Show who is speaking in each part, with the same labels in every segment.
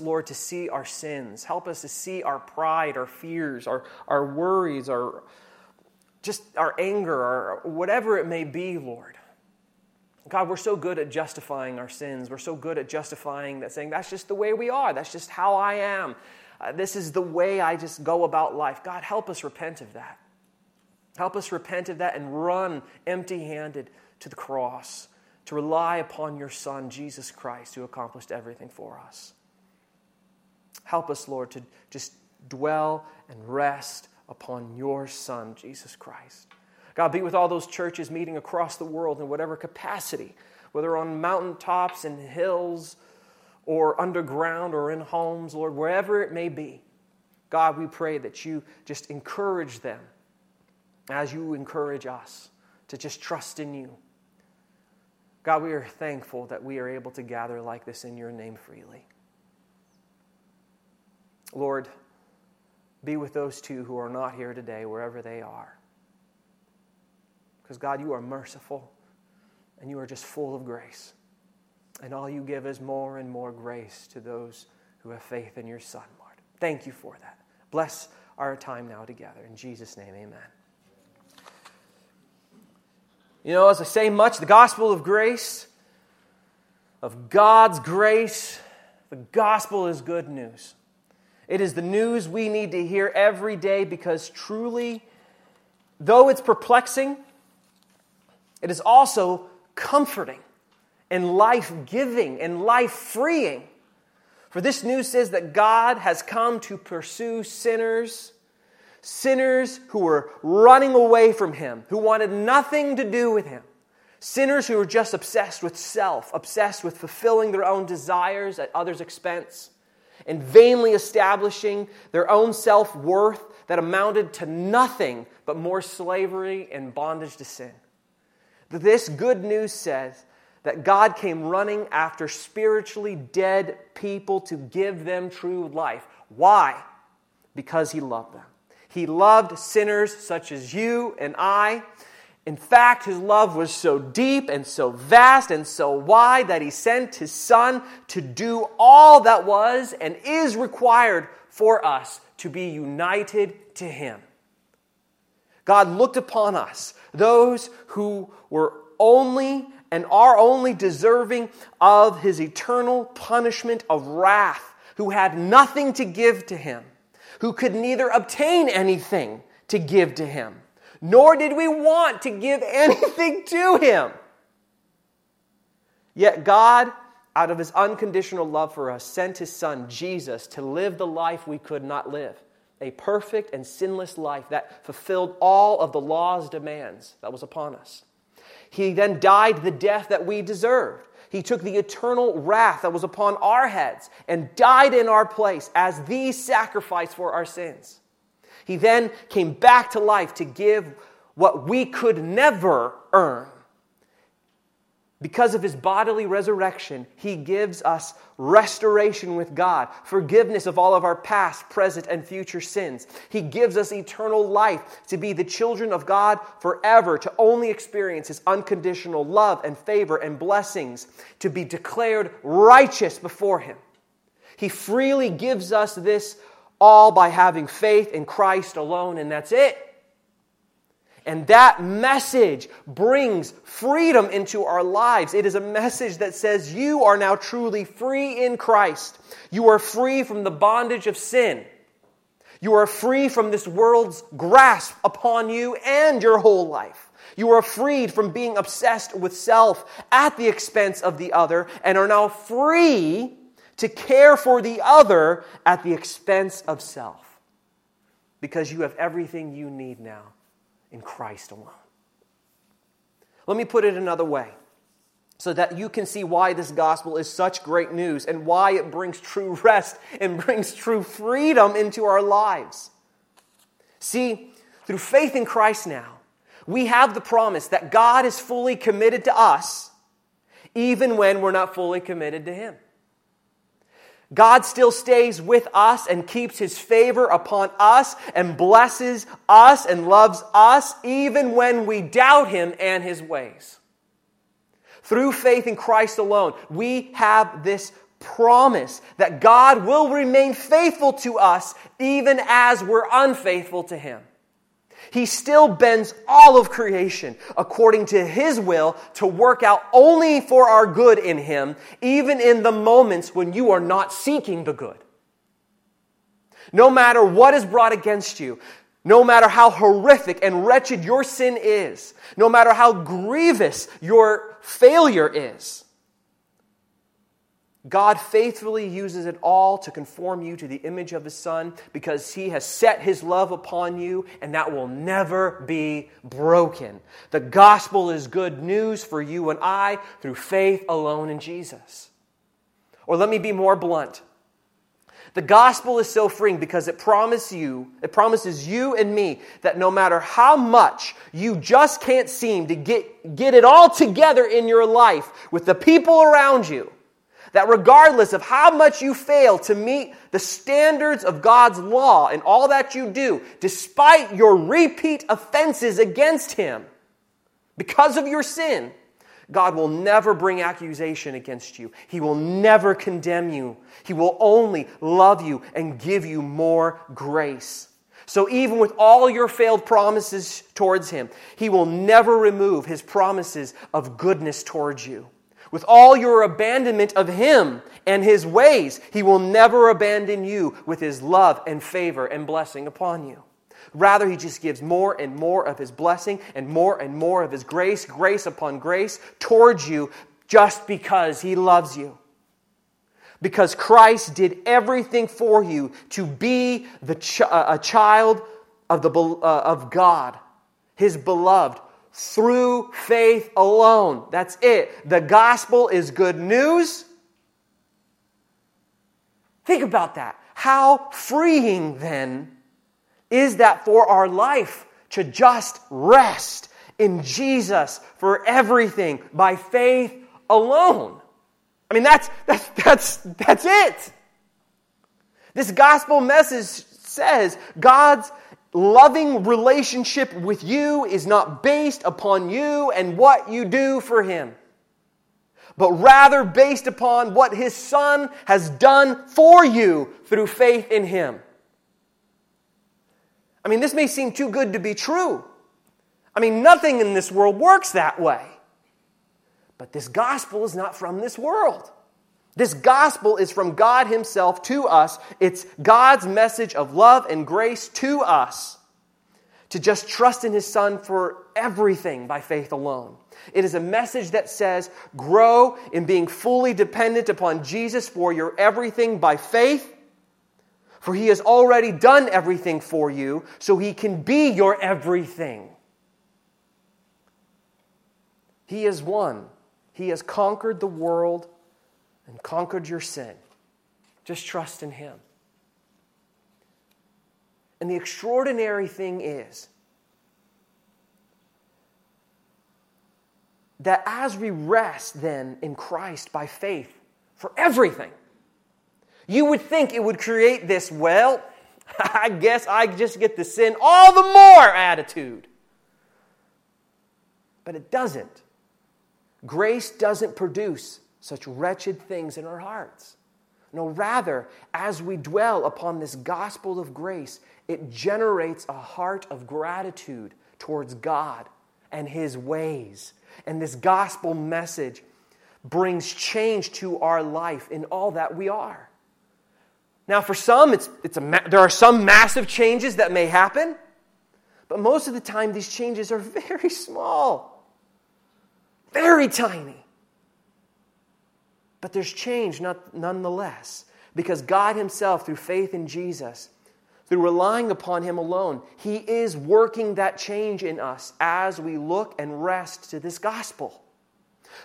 Speaker 1: Lord, to see our sins. Help us to see our pride, our fears, our, our worries, our just our anger, or whatever it may be, Lord. God, we're so good at justifying our sins. We're so good at justifying that, saying, that's just the way we are. That's just how I am. Uh, this is the way I just go about life. God, help us repent of that. Help us repent of that and run empty handed to the cross to rely upon your Son, Jesus Christ, who accomplished everything for us. Help us, Lord, to just dwell and rest upon your Son, Jesus Christ. God, be with all those churches meeting across the world in whatever capacity, whether on mountaintops and hills or underground or in homes, Lord, wherever it may be. God, we pray that you just encourage them as you encourage us to just trust in you. God, we are thankful that we are able to gather like this in your name freely. Lord, be with those two who are not here today, wherever they are. Because, God, you are merciful and you are just full of grace. And all you give is more and more grace to those who have faith in your Son, Lord. Thank you for that. Bless our time now together. In Jesus' name, amen. You know, as I say much, the gospel of grace, of God's grace, the gospel is good news. It is the news we need to hear every day because truly, though it's perplexing, it is also comforting and life giving and life freeing. For this news says that God has come to pursue sinners sinners who were running away from him, who wanted nothing to do with him, sinners who were just obsessed with self, obsessed with fulfilling their own desires at others' expense, and vainly establishing their own self worth that amounted to nothing but more slavery and bondage to sin. This good news says that God came running after spiritually dead people to give them true life. Why? Because He loved them. He loved sinners such as you and I. In fact, his love was so deep and so vast and so wide that he sent his son to do all that was and is required for us to be united to him. God looked upon us, those who were only and are only deserving of his eternal punishment of wrath, who had nothing to give to him who could neither obtain anything to give to him, nor did we want to give anything to him. Yet God, out of his unconditional love for us, sent his son, Jesus, to live the life we could not live a perfect and sinless life that fulfilled all of the law's demands that was upon us. He then died the death that we deserved. He took the eternal wrath that was upon our heads and died in our place as the sacrifice for our sins. He then came back to life to give what we could never earn because of his bodily resurrection, he gives us restoration with God, forgiveness of all of our past, present, and future sins. He gives us eternal life to be the children of God forever, to only experience his unconditional love and favor and blessings, to be declared righteous before him. He freely gives us this all by having faith in Christ alone, and that's it. And that message brings freedom into our lives. It is a message that says you are now truly free in Christ. You are free from the bondage of sin. You are free from this world's grasp upon you and your whole life. You are freed from being obsessed with self at the expense of the other and are now free to care for the other at the expense of self. Because you have everything you need now in Christ alone. Let me put it another way so that you can see why this gospel is such great news and why it brings true rest and brings true freedom into our lives. See, through faith in Christ now, we have the promise that God is fully committed to us even when we're not fully committed to Him. God still stays with us and keeps his favor upon us and blesses us and loves us even when we doubt him and his ways. Through faith in Christ alone, we have this promise that God will remain faithful to us even as we're unfaithful to Him. He still bends all of creation according to His will to work out only for our good in Him, even in the moments when you are not seeking the good. No matter what is brought against you, no matter how horrific and wretched your sin is, no matter how grievous your failure is, God faithfully uses it all to conform you to the image of His Son because He has set His love upon you, and that will never be broken. The gospel is good news for you and I through faith alone in Jesus. Or let me be more blunt. The gospel is so freeing because it promises you, it promises you and me that no matter how much you just can't seem to get, get it all together in your life with the people around you, that regardless of how much you fail to meet the standards of God's law in all that you do, despite your repeat offenses against Him, because of your sin, God will never bring accusation against you. He will never condemn you. He will only love you and give you more grace. So, even with all your failed promises towards Him, He will never remove His promises of goodness towards you. With all your abandonment of Him and His ways, He will never abandon you with His love and favor and blessing upon you. Rather, He just gives more and more of His blessing and more and more of His grace, grace upon grace towards you just because He loves you. Because Christ did everything for you to be the ch- a child of, the, uh, of God, His beloved, through faith alone. That's it. The gospel is good news. Think about that. How freeing then is that for our life to just rest in Jesus for everything by faith alone? I mean, that's, that's, that's, that's it. This gospel message says God's loving relationship with you is not based upon you and what you do for Him, but rather based upon what His Son has done for you through faith in Him. I mean, this may seem too good to be true. I mean, nothing in this world works that way. But this gospel is not from this world. This gospel is from God Himself to us. It's God's message of love and grace to us to just trust in His Son for everything by faith alone. It is a message that says, grow in being fully dependent upon Jesus for your everything by faith, for He has already done everything for you, so He can be your everything. He is one. He has conquered the world and conquered your sin. Just trust in Him. And the extraordinary thing is that as we rest then in Christ by faith for everything, you would think it would create this, well, I guess I just get to sin all the more attitude. But it doesn't. Grace doesn't produce such wretched things in our hearts. No, rather, as we dwell upon this gospel of grace, it generates a heart of gratitude towards God and His ways. And this gospel message brings change to our life in all that we are. Now, for some, it's, it's a, there are some massive changes that may happen, but most of the time, these changes are very small, very tiny. But there's change not, nonetheless, because God Himself, through faith in Jesus, through relying upon Him alone, He is working that change in us as we look and rest to this gospel.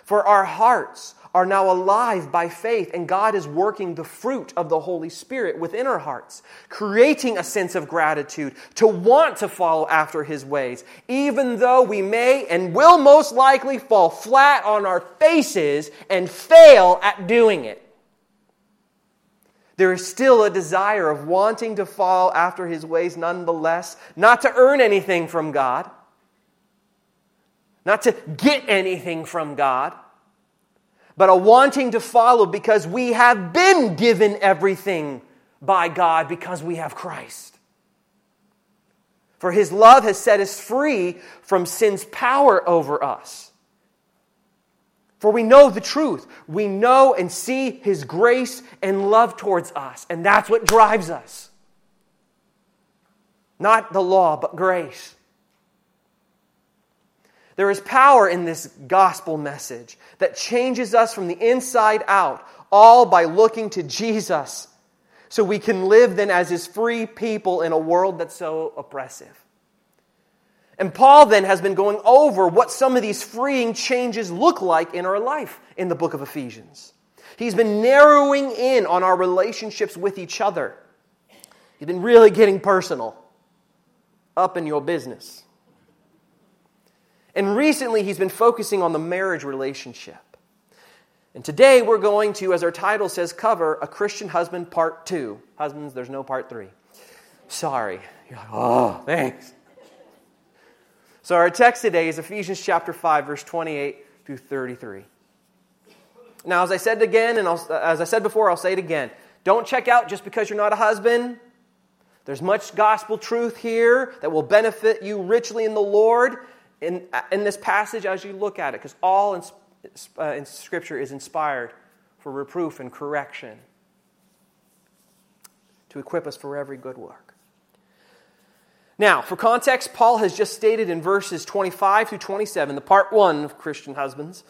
Speaker 1: For our hearts are now alive by faith, and God is working the fruit of the Holy Spirit within our hearts, creating a sense of gratitude to want to follow after His ways, even though we may and will most likely fall flat on our faces and fail at doing it. There is still a desire of wanting to follow after His ways nonetheless, not to earn anything from God, not to get anything from God but a wanting to follow because we have been given everything by God because we have Christ. For his love has set us free from sin's power over us. For we know the truth. We know and see his grace and love towards us, and that's what drives us. Not the law, but grace. There is power in this gospel message that changes us from the inside out, all by looking to Jesus so we can live then as his free people in a world that's so oppressive. And Paul then has been going over what some of these freeing changes look like in our life in the book of Ephesians. He's been narrowing in on our relationships with each other. He's been really getting personal up in your business. And recently, he's been focusing on the marriage relationship. And today, we're going to, as our title says, cover a Christian husband part two. Husbands, there's no part three. Sorry. You're like, oh, thanks. So, our text today is Ephesians chapter 5, verse 28 through 33. Now, as I said again, and I'll, as I said before, I'll say it again. Don't check out just because you're not a husband. There's much gospel truth here that will benefit you richly in the Lord in, in this passage as you look at it, because all in, uh, in Scripture is inspired for reproof and correction to equip us for every good work. Now, for context, Paul has just stated in verses 25 through 27, the part one of Christian husbands,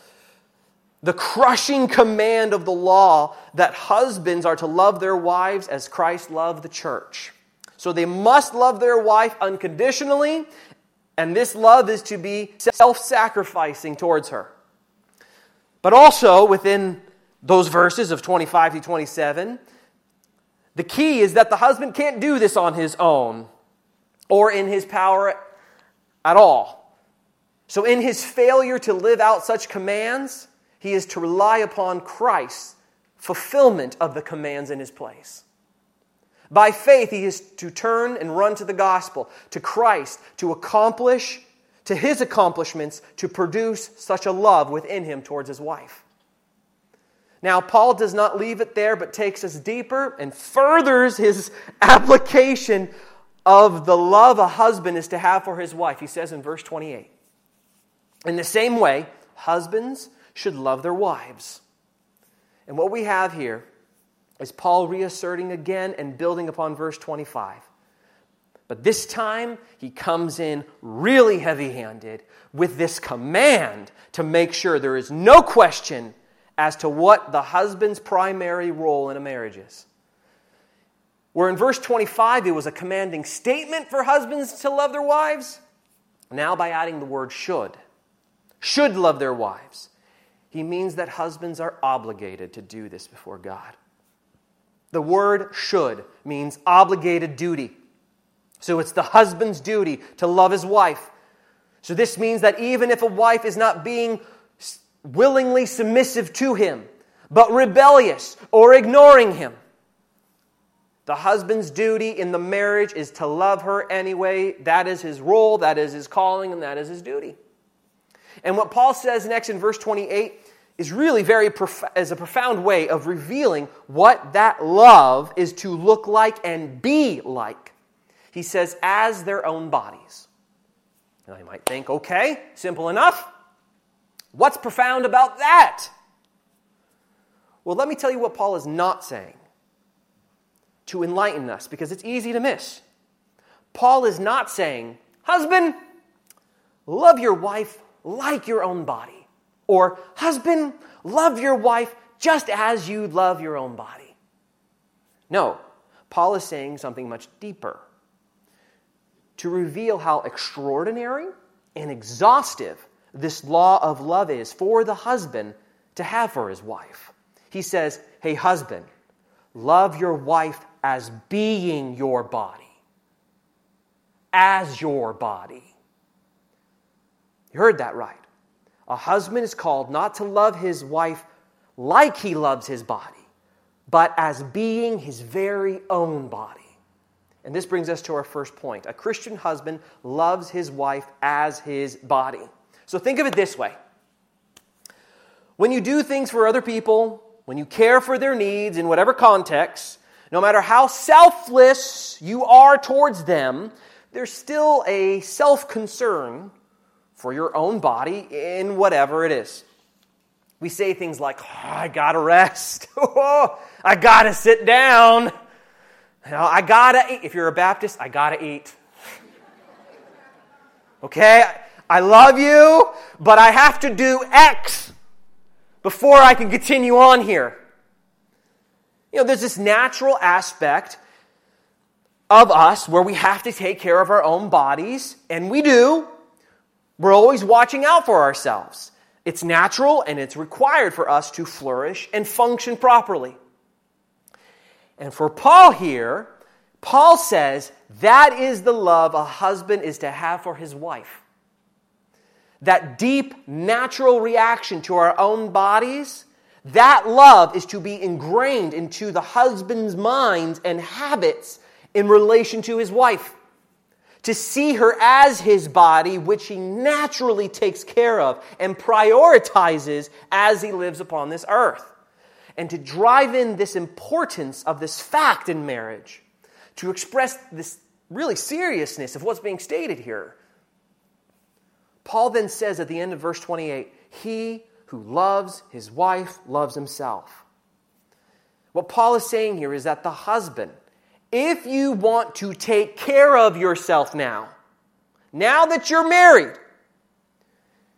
Speaker 1: the crushing command of the law that husbands are to love their wives as Christ loved the church. So they must love their wife unconditionally and this love is to be self sacrificing towards her. But also within those verses of 25 to 27, the key is that the husband can't do this on his own or in his power at all. So, in his failure to live out such commands, he is to rely upon Christ's fulfillment of the commands in his place. By faith, he is to turn and run to the gospel, to Christ, to accomplish, to his accomplishments, to produce such a love within him towards his wife. Now, Paul does not leave it there, but takes us deeper and furthers his application of the love a husband is to have for his wife. He says in verse 28 In the same way, husbands should love their wives. And what we have here is Paul reasserting again and building upon verse 25. But this time, he comes in really heavy handed with this command to make sure there is no question as to what the husband's primary role in a marriage is. Where in verse 25 it was a commanding statement for husbands to love their wives, now by adding the word should, should love their wives, he means that husbands are obligated to do this before God. The word should means obligated duty. So it's the husband's duty to love his wife. So this means that even if a wife is not being willingly submissive to him, but rebellious or ignoring him, the husband's duty in the marriage is to love her anyway. That is his role, that is his calling, and that is his duty. And what Paul says next in verse 28 is really very prof- is a profound way of revealing what that love is to look like and be like. He says, as their own bodies. Now you might think, okay, simple enough. What's profound about that? Well, let me tell you what Paul is not saying to enlighten us, because it's easy to miss. Paul is not saying, husband, love your wife like your own body. Or, husband, love your wife just as you love your own body. No, Paul is saying something much deeper to reveal how extraordinary and exhaustive this law of love is for the husband to have for his wife. He says, Hey, husband, love your wife as being your body, as your body. You heard that right. A husband is called not to love his wife like he loves his body, but as being his very own body. And this brings us to our first point. A Christian husband loves his wife as his body. So think of it this way When you do things for other people, when you care for their needs in whatever context, no matter how selfless you are towards them, there's still a self concern for your own body in whatever it is. We say things like, oh, I gotta rest. Oh, I gotta sit down. I gotta eat. If you're a Baptist, I gotta eat. Okay? I love you, but I have to do X before I can continue on here. You know, there's this natural aspect of us where we have to take care of our own bodies, and we do. We're always watching out for ourselves. It's natural and it's required for us to flourish and function properly. And for Paul here, Paul says that is the love a husband is to have for his wife that deep natural reaction to our own bodies, that love is to be ingrained into the husband's minds and habits in relation to his wife. To see her as his body, which he naturally takes care of and prioritizes as he lives upon this earth. And to drive in this importance of this fact in marriage, to express this really seriousness of what's being stated here Paul then says at the end of verse 28 He who loves his wife loves himself. What Paul is saying here is that the husband, if you want to take care of yourself now, now that you're married,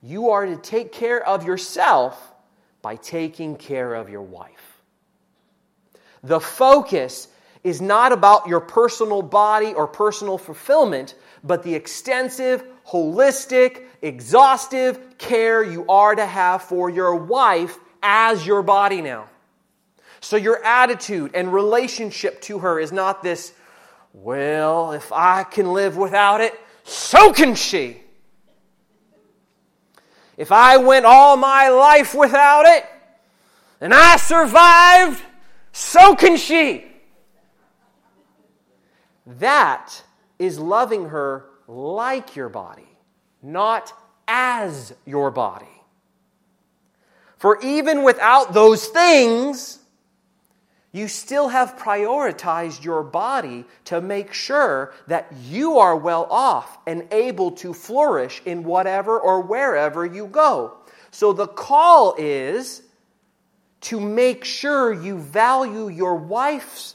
Speaker 1: you are to take care of yourself by taking care of your wife. The focus is not about your personal body or personal fulfillment, but the extensive, holistic, exhaustive care you are to have for your wife as your body now. So your attitude and relationship to her is not this, well, if I can live without it, so can she. If I went all my life without it and I survived, so can she. That is loving her like your body, not as your body. For even without those things, you still have prioritized your body to make sure that you are well off and able to flourish in whatever or wherever you go. So the call is to make sure you value your wife's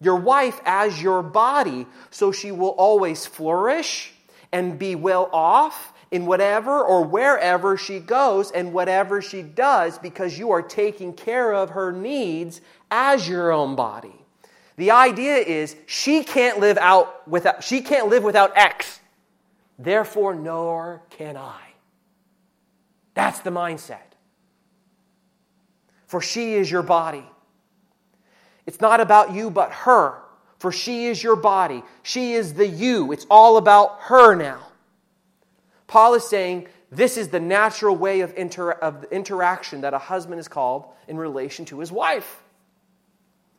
Speaker 1: your wife as your body so she will always flourish and be well off in whatever or wherever she goes and whatever she does because you are taking care of her needs as your own body. The idea is she can't live out without she can't live without X. Therefore nor can I. That's the mindset. For she is your body. It's not about you, but her. For she is your body. She is the you. It's all about her now. Paul is saying this is the natural way of, inter- of interaction that a husband is called in relation to his wife.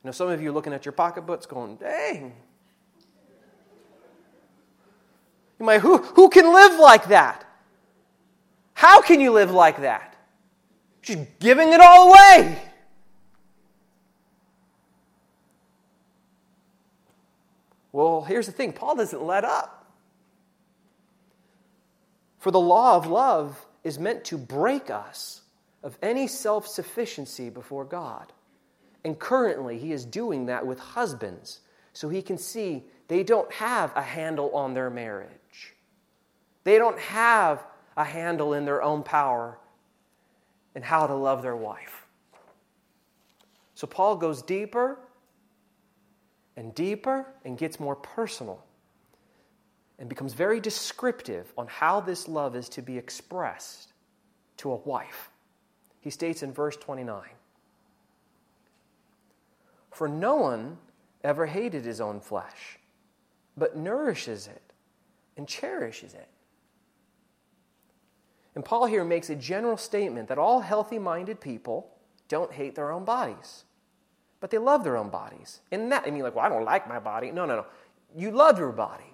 Speaker 1: You know, some of you are looking at your pocketbooks going, dang. You might, who, who can live like that? How can you live like that? She's giving it all away. Well, here's the thing Paul doesn't let up. For the law of love is meant to break us of any self sufficiency before God. And currently, he is doing that with husbands so he can see they don't have a handle on their marriage. They don't have a handle in their own power and how to love their wife. So Paul goes deeper and deeper and gets more personal and becomes very descriptive on how this love is to be expressed to a wife. He states in verse 29 For no one ever hated his own flesh, but nourishes it and cherishes it. And Paul here makes a general statement that all healthy minded people don't hate their own bodies but they love their own bodies. And that, I mean, like, well, I don't like my body. No, no, no. You love your body.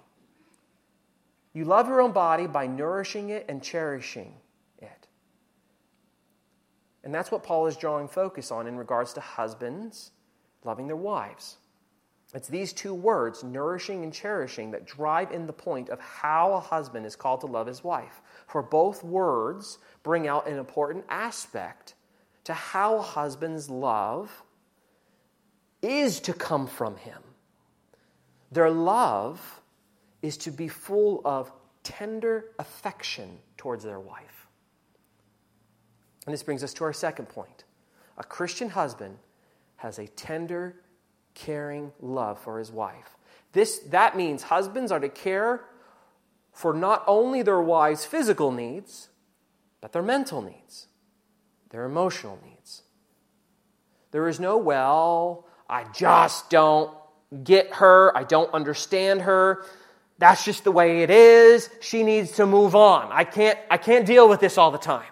Speaker 1: You love your own body by nourishing it and cherishing it. And that's what Paul is drawing focus on in regards to husbands loving their wives. It's these two words, nourishing and cherishing, that drive in the point of how a husband is called to love his wife. For both words bring out an important aspect to how a husband's love is to come from him. Their love is to be full of tender affection towards their wife. And this brings us to our second point. A Christian husband has a tender, caring love for his wife. This, that means husbands are to care for not only their wives' physical needs, but their mental needs, their emotional needs. There is no, well, I just don't get her, I don't understand her. That's just the way it is. She needs to move on. I can't, I can't deal with this all the time.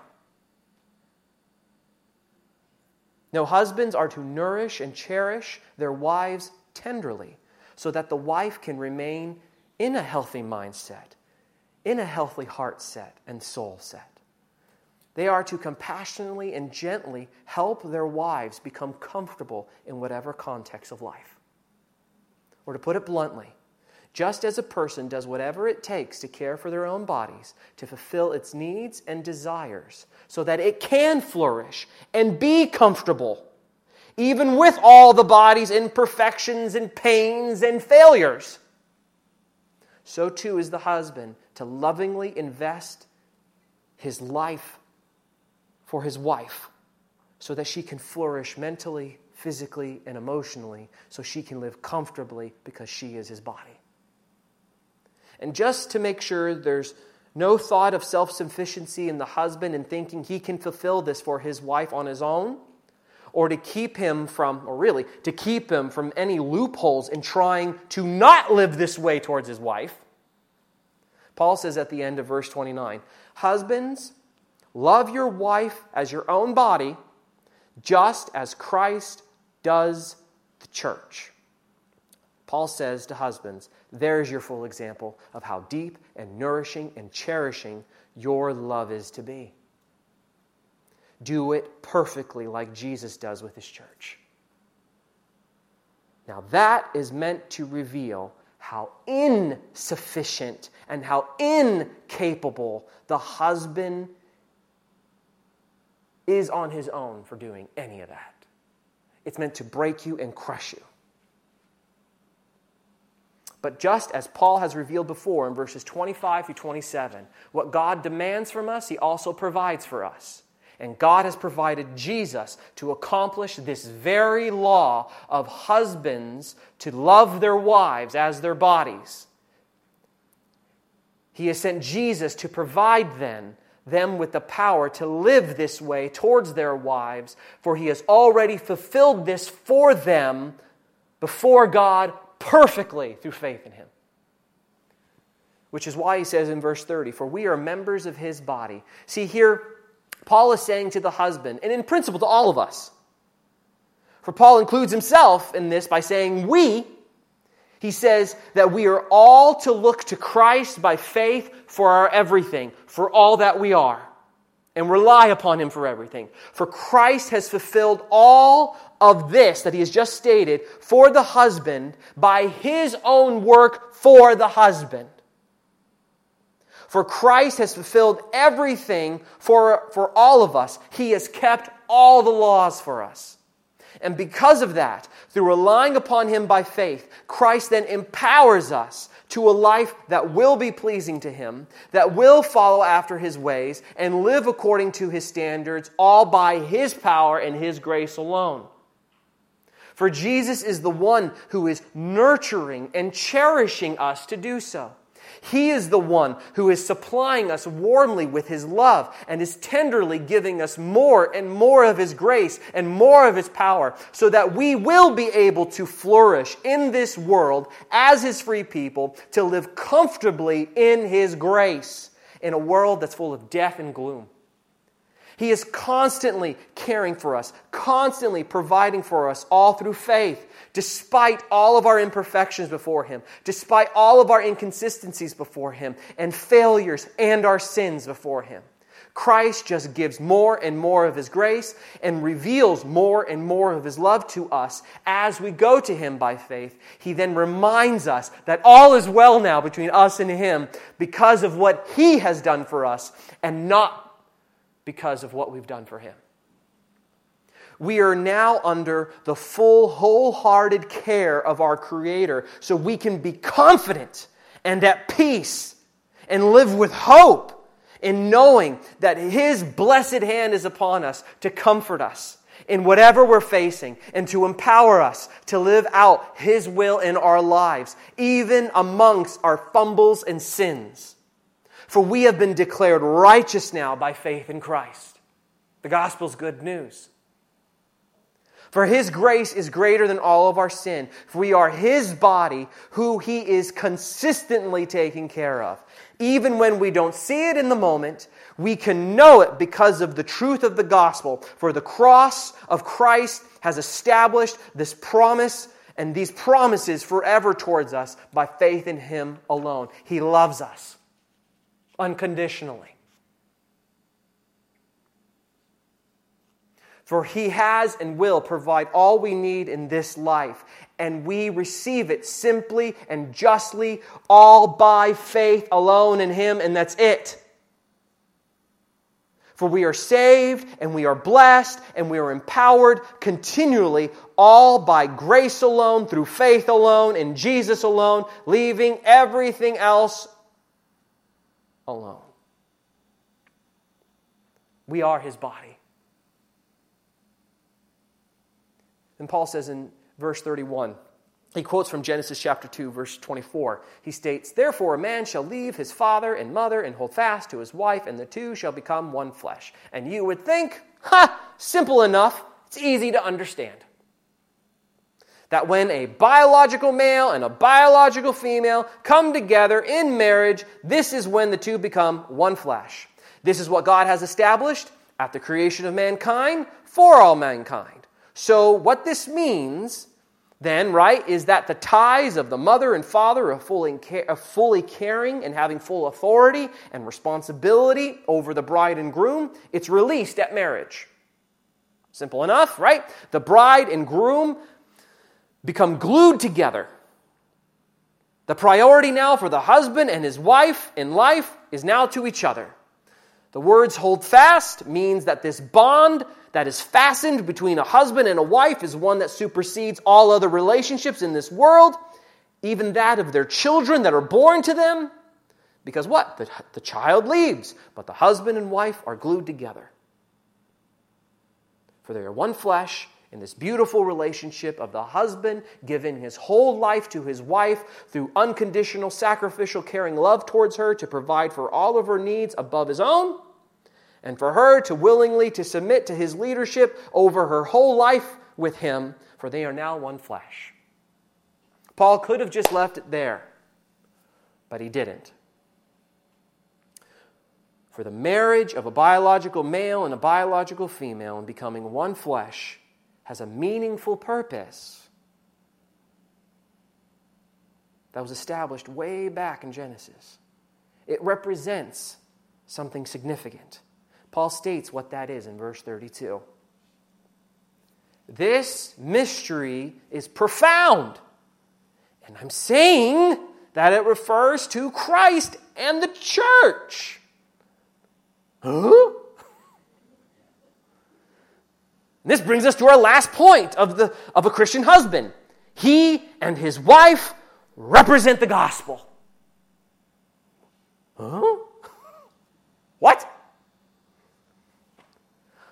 Speaker 1: No, husbands are to nourish and cherish their wives tenderly so that the wife can remain in a healthy mindset, in a healthy heart set and soul set. They are to compassionately and gently help their wives become comfortable in whatever context of life. Or to put it bluntly, just as a person does whatever it takes to care for their own bodies, to fulfill its needs and desires, so that it can flourish and be comfortable, even with all the body's imperfections and pains and failures. So too is the husband to lovingly invest his life for his wife so that she can flourish mentally, physically, and emotionally, so she can live comfortably because she is his body. And just to make sure there's no thought of self sufficiency in the husband and thinking he can fulfill this for his wife on his own, or to keep him from, or really, to keep him from any loopholes in trying to not live this way towards his wife. Paul says at the end of verse 29 Husbands, love your wife as your own body, just as Christ does the church. Paul says to husbands, there's your full example of how deep and nourishing and cherishing your love is to be. Do it perfectly like Jesus does with his church. Now, that is meant to reveal how insufficient and how incapable the husband is on his own for doing any of that. It's meant to break you and crush you. But just as Paul has revealed before in verses 25 through 27, what God demands from us, he also provides for us. And God has provided Jesus to accomplish this very law of husbands to love their wives as their bodies. He has sent Jesus to provide then them with the power to live this way towards their wives, for he has already fulfilled this for them before God perfectly through faith in him. Which is why he says in verse 30, For we are members of his body. See, here, Paul is saying to the husband, and in principle to all of us, for Paul includes himself in this by saying, We, he says that we are all to look to Christ by faith for our everything, for all that we are and rely upon him for everything. For Christ has fulfilled all of this that he has just stated for the husband by his own work for the husband. For Christ has fulfilled everything for, for all of us. He has kept all the laws for us. And because of that, through relying upon Him by faith, Christ then empowers us to a life that will be pleasing to Him, that will follow after His ways, and live according to His standards, all by His power and His grace alone. For Jesus is the one who is nurturing and cherishing us to do so. He is the one who is supplying us warmly with His love and is tenderly giving us more and more of His grace and more of His power so that we will be able to flourish in this world as His free people to live comfortably in His grace in a world that's full of death and gloom. He is constantly caring for us, constantly providing for us, all through faith, despite all of our imperfections before Him, despite all of our inconsistencies before Him, and failures and our sins before Him. Christ just gives more and more of His grace and reveals more and more of His love to us as we go to Him by faith. He then reminds us that all is well now between us and Him because of what He has done for us and not because of what we've done for Him. We are now under the full, wholehearted care of our Creator, so we can be confident and at peace and live with hope in knowing that His blessed hand is upon us to comfort us in whatever we're facing and to empower us to live out His will in our lives, even amongst our fumbles and sins. For we have been declared righteous now by faith in Christ. The gospel's good news. For his grace is greater than all of our sin. For we are his body, who he is consistently taking care of. Even when we don't see it in the moment, we can know it because of the truth of the gospel. For the cross of Christ has established this promise and these promises forever towards us by faith in him alone. He loves us unconditionally. For he has and will provide all we need in this life, and we receive it simply and justly, all by faith alone in him, and that's it. For we are saved and we are blessed and we are empowered continually, all by grace alone, through faith alone, in Jesus alone, leaving everything else alone. We are his body. And Paul says in verse 31, he quotes from Genesis chapter 2, verse 24. He states, Therefore, a man shall leave his father and mother and hold fast to his wife, and the two shall become one flesh. And you would think, ha, simple enough. It's easy to understand. That when a biological male and a biological female come together in marriage, this is when the two become one flesh. This is what God has established at the creation of mankind for all mankind. So, what this means then, right, is that the ties of the mother and father are fully, fully caring and having full authority and responsibility over the bride and groom. It's released at marriage. Simple enough, right? The bride and groom become glued together. The priority now for the husband and his wife in life is now to each other. The words hold fast means that this bond that is fastened between a husband and a wife is one that supersedes all other relationships in this world, even that of their children that are born to them. Because what? The, the child leaves, but the husband and wife are glued together. For they are one flesh in this beautiful relationship of the husband giving his whole life to his wife through unconditional, sacrificial, caring love towards her to provide for all of her needs above his own and for her to willingly to submit to his leadership over her whole life with him for they are now one flesh. Paul could have just left it there but he didn't. For the marriage of a biological male and a biological female and becoming one flesh has a meaningful purpose that was established way back in Genesis. It represents something significant. Paul states what that is in verse 32. This mystery is profound. And I'm saying that it refers to Christ and the church. Huh? This brings us to our last point of, the, of a Christian husband. He and his wife represent the gospel. Huh? What?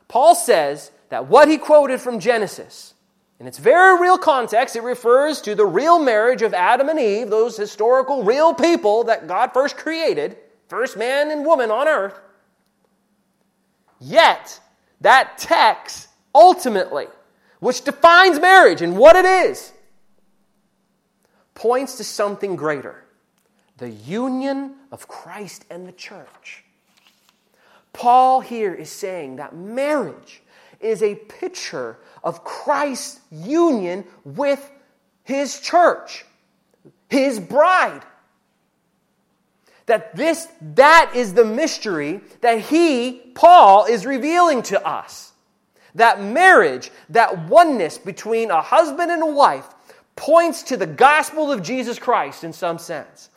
Speaker 1: Paul says that what he quoted from Genesis, in its very real context, it refers to the real marriage of Adam and Eve, those historical real people that God first created, first man and woman on earth. Yet, that text ultimately, which defines marriage and what it is, points to something greater the union of Christ and the church. Paul here is saying that marriage is a picture of Christ's union with his church, his bride. That this, that is the mystery that he, Paul, is revealing to us. That marriage, that oneness between a husband and a wife, points to the gospel of Jesus Christ in some sense.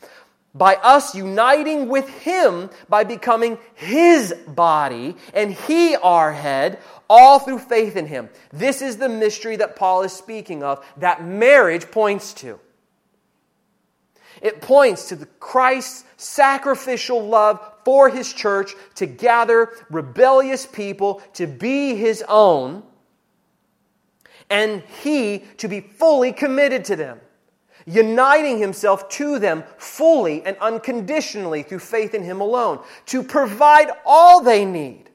Speaker 1: By us uniting with Him by becoming His body and He our head, all through faith in Him. This is the mystery that Paul is speaking of, that marriage points to. It points to the Christ's sacrificial love for his church to gather rebellious people to be his own and he to be fully committed to them, uniting himself to them fully and unconditionally through faith in him alone, to provide all they need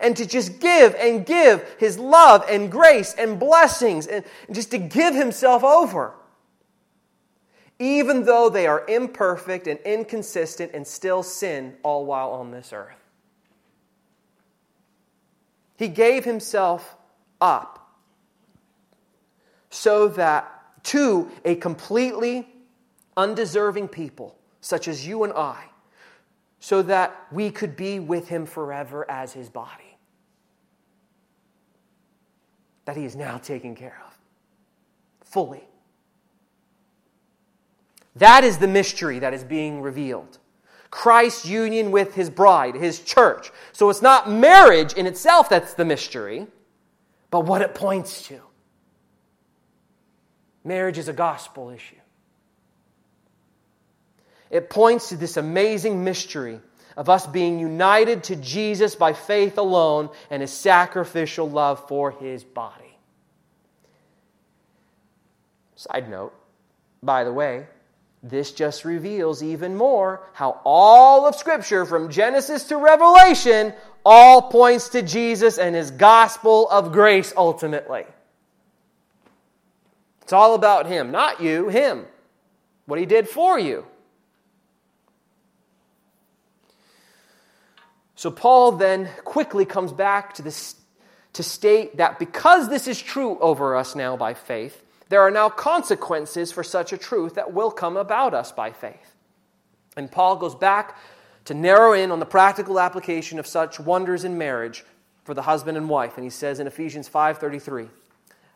Speaker 1: and to just give and give his love and grace and blessings and just to give himself over even though they are imperfect and inconsistent and still sin all while on this earth. He gave himself up so that to a completely undeserving people, such as you and I, so that we could be with him forever as his body. That he is now taken care of fully. That is the mystery that is being revealed. Christ's union with his bride, his church. So it's not marriage in itself that's the mystery, but what it points to. Marriage is a gospel issue. It points to this amazing mystery of us being united to Jesus by faith alone and his sacrificial love for his body. Side note, by the way, this just reveals even more how all of Scripture, from Genesis to Revelation, all points to Jesus and his gospel of grace ultimately. It's all about him, not you, him. What he did for you. So Paul then quickly comes back to this to state that because this is true over us now by faith, there are now consequences for such a truth that will come about us by faith. And Paul goes back to narrow in on the practical application of such wonders in marriage for the husband and wife. And he says in Ephesians 5:33,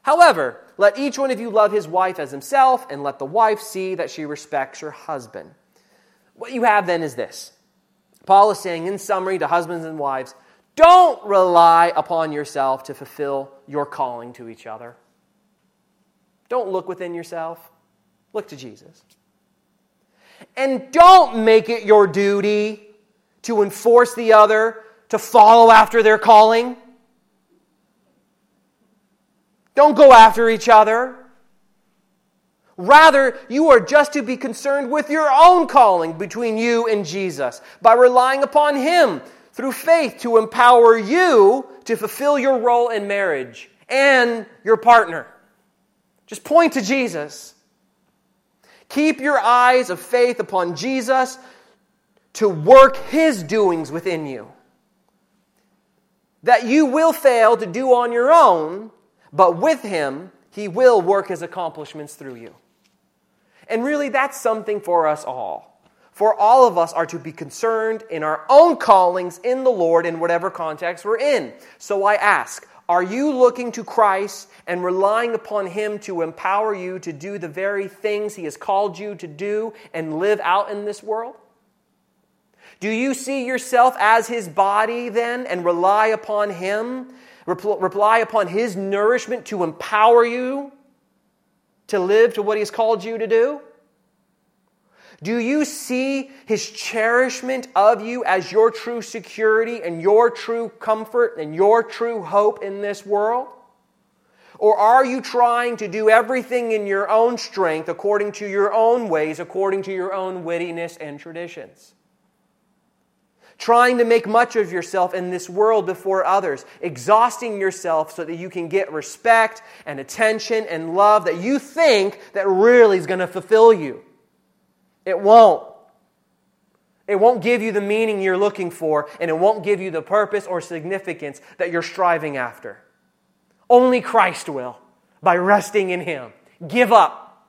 Speaker 1: "However, let each one of you love his wife as himself, and let the wife see that she respects her husband." What you have then is this. Paul is saying in summary to husbands and wives, don't rely upon yourself to fulfill your calling to each other. Don't look within yourself, look to Jesus. And don't make it your duty to enforce the other to follow after their calling. Don't go after each other. Rather, you are just to be concerned with your own calling between you and Jesus by relying upon Him through faith to empower you to fulfill your role in marriage and your partner. Just point to Jesus. Keep your eyes of faith upon Jesus to work his doings within you. That you will fail to do on your own, but with him, he will work his accomplishments through you. And really, that's something for us all. For all of us are to be concerned in our own callings in the Lord in whatever context we're in. So I ask, are you looking to Christ and relying upon Him to empower you to do the very things He has called you to do and live out in this world? Do you see yourself as His body then and rely upon Him? Rely upon His nourishment to empower you to live to what He has called you to do? Do you see his cherishment of you as your true security and your true comfort and your true hope in this world? Or are you trying to do everything in your own strength, according to your own ways, according to your own wittiness and traditions? Trying to make much of yourself in this world before others, exhausting yourself so that you can get respect and attention and love that you think that really is going to fulfill you. It won't. It won't give you the meaning you're looking for, and it won't give you the purpose or significance that you're striving after. Only Christ will, by resting in Him. Give up.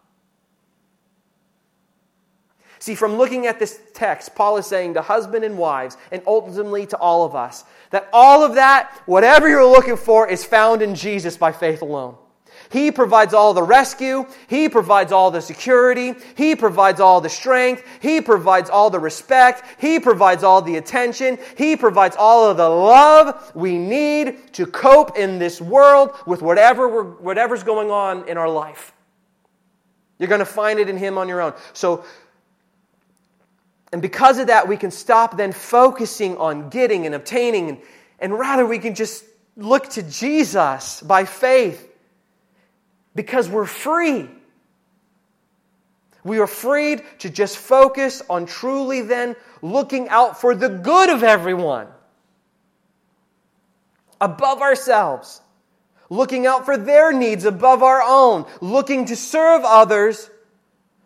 Speaker 1: See, from looking at this text, Paul is saying to husband and wives, and ultimately to all of us, that all of that, whatever you're looking for, is found in Jesus by faith alone. He provides all the rescue. He provides all the security. He provides all the strength. He provides all the respect. He provides all the attention. He provides all of the love we need to cope in this world with whatever whatever's going on in our life. You're going to find it in Him on your own. So, and because of that, we can stop then focusing on getting and obtaining, and, and rather we can just look to Jesus by faith because we're free. We are freed to just focus on truly then looking out for the good of everyone. Above ourselves, looking out for their needs above our own, looking to serve others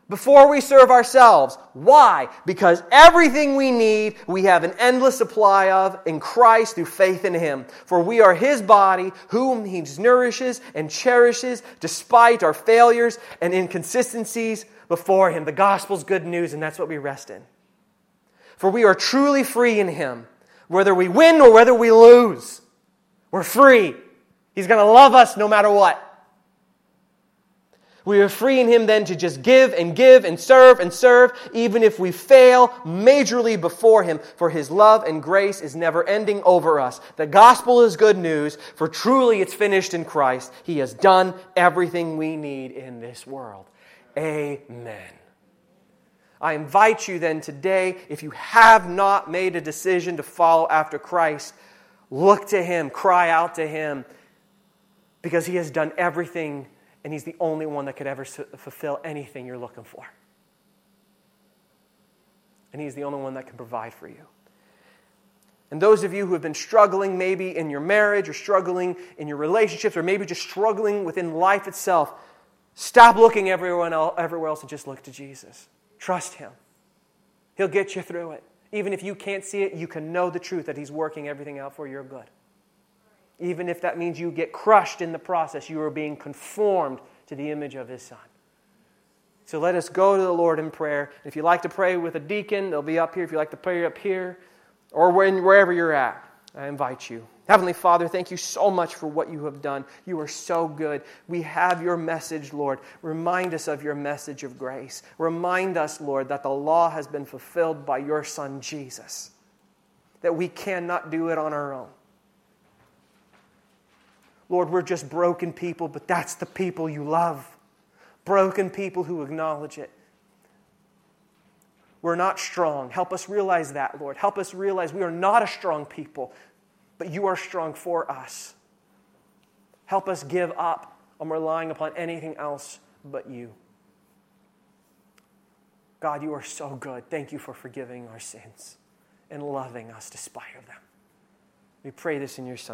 Speaker 1: before we serve ourselves. Why? Because everything we need, we have an endless supply of in Christ through faith in Him. For we are His body, whom He nourishes and cherishes despite our failures and inconsistencies before Him. The gospel's good news, and that's what we rest in. For we are truly free in Him, whether we win or whether we lose. We're free. He's going to love us no matter what. We are free in Him then to just give and give and serve and serve, even if we fail majorly before Him, for His love and grace is never ending over us. The gospel is good news, for truly it's finished in Christ. He has done everything we need in this world. Amen. I invite you then today, if you have not made a decision to follow after Christ, look to Him, cry out to Him, because He has done everything and He's the only one that could ever fulfill anything you're looking for. And He's the only one that can provide for you. And those of you who have been struggling maybe in your marriage or struggling in your relationships or maybe just struggling within life itself, stop looking everywhere else and just look to Jesus. Trust Him. He'll get you through it. Even if you can't see it, you can know the truth that He's working everything out for your good. Even if that means you get crushed in the process, you are being conformed to the image of His Son. So let us go to the Lord in prayer. If you like to pray with a deacon, they'll be up here. If you like to pray up here, or when, wherever you're at, I invite you. Heavenly Father, thank you so much for what you have done. You are so good. We have your message, Lord. Remind us of your message of grace. Remind us, Lord, that the law has been fulfilled by your Son, Jesus, that we cannot do it on our own. Lord, we're just broken people, but that's the people you love. Broken people who acknowledge it. We're not strong. Help us realize that, Lord. Help us realize we are not a strong people, but you are strong for us. Help us give up on relying upon anything else but you. God, you are so good. Thank you for forgiving our sins and loving us despite of them. We pray this in your Son.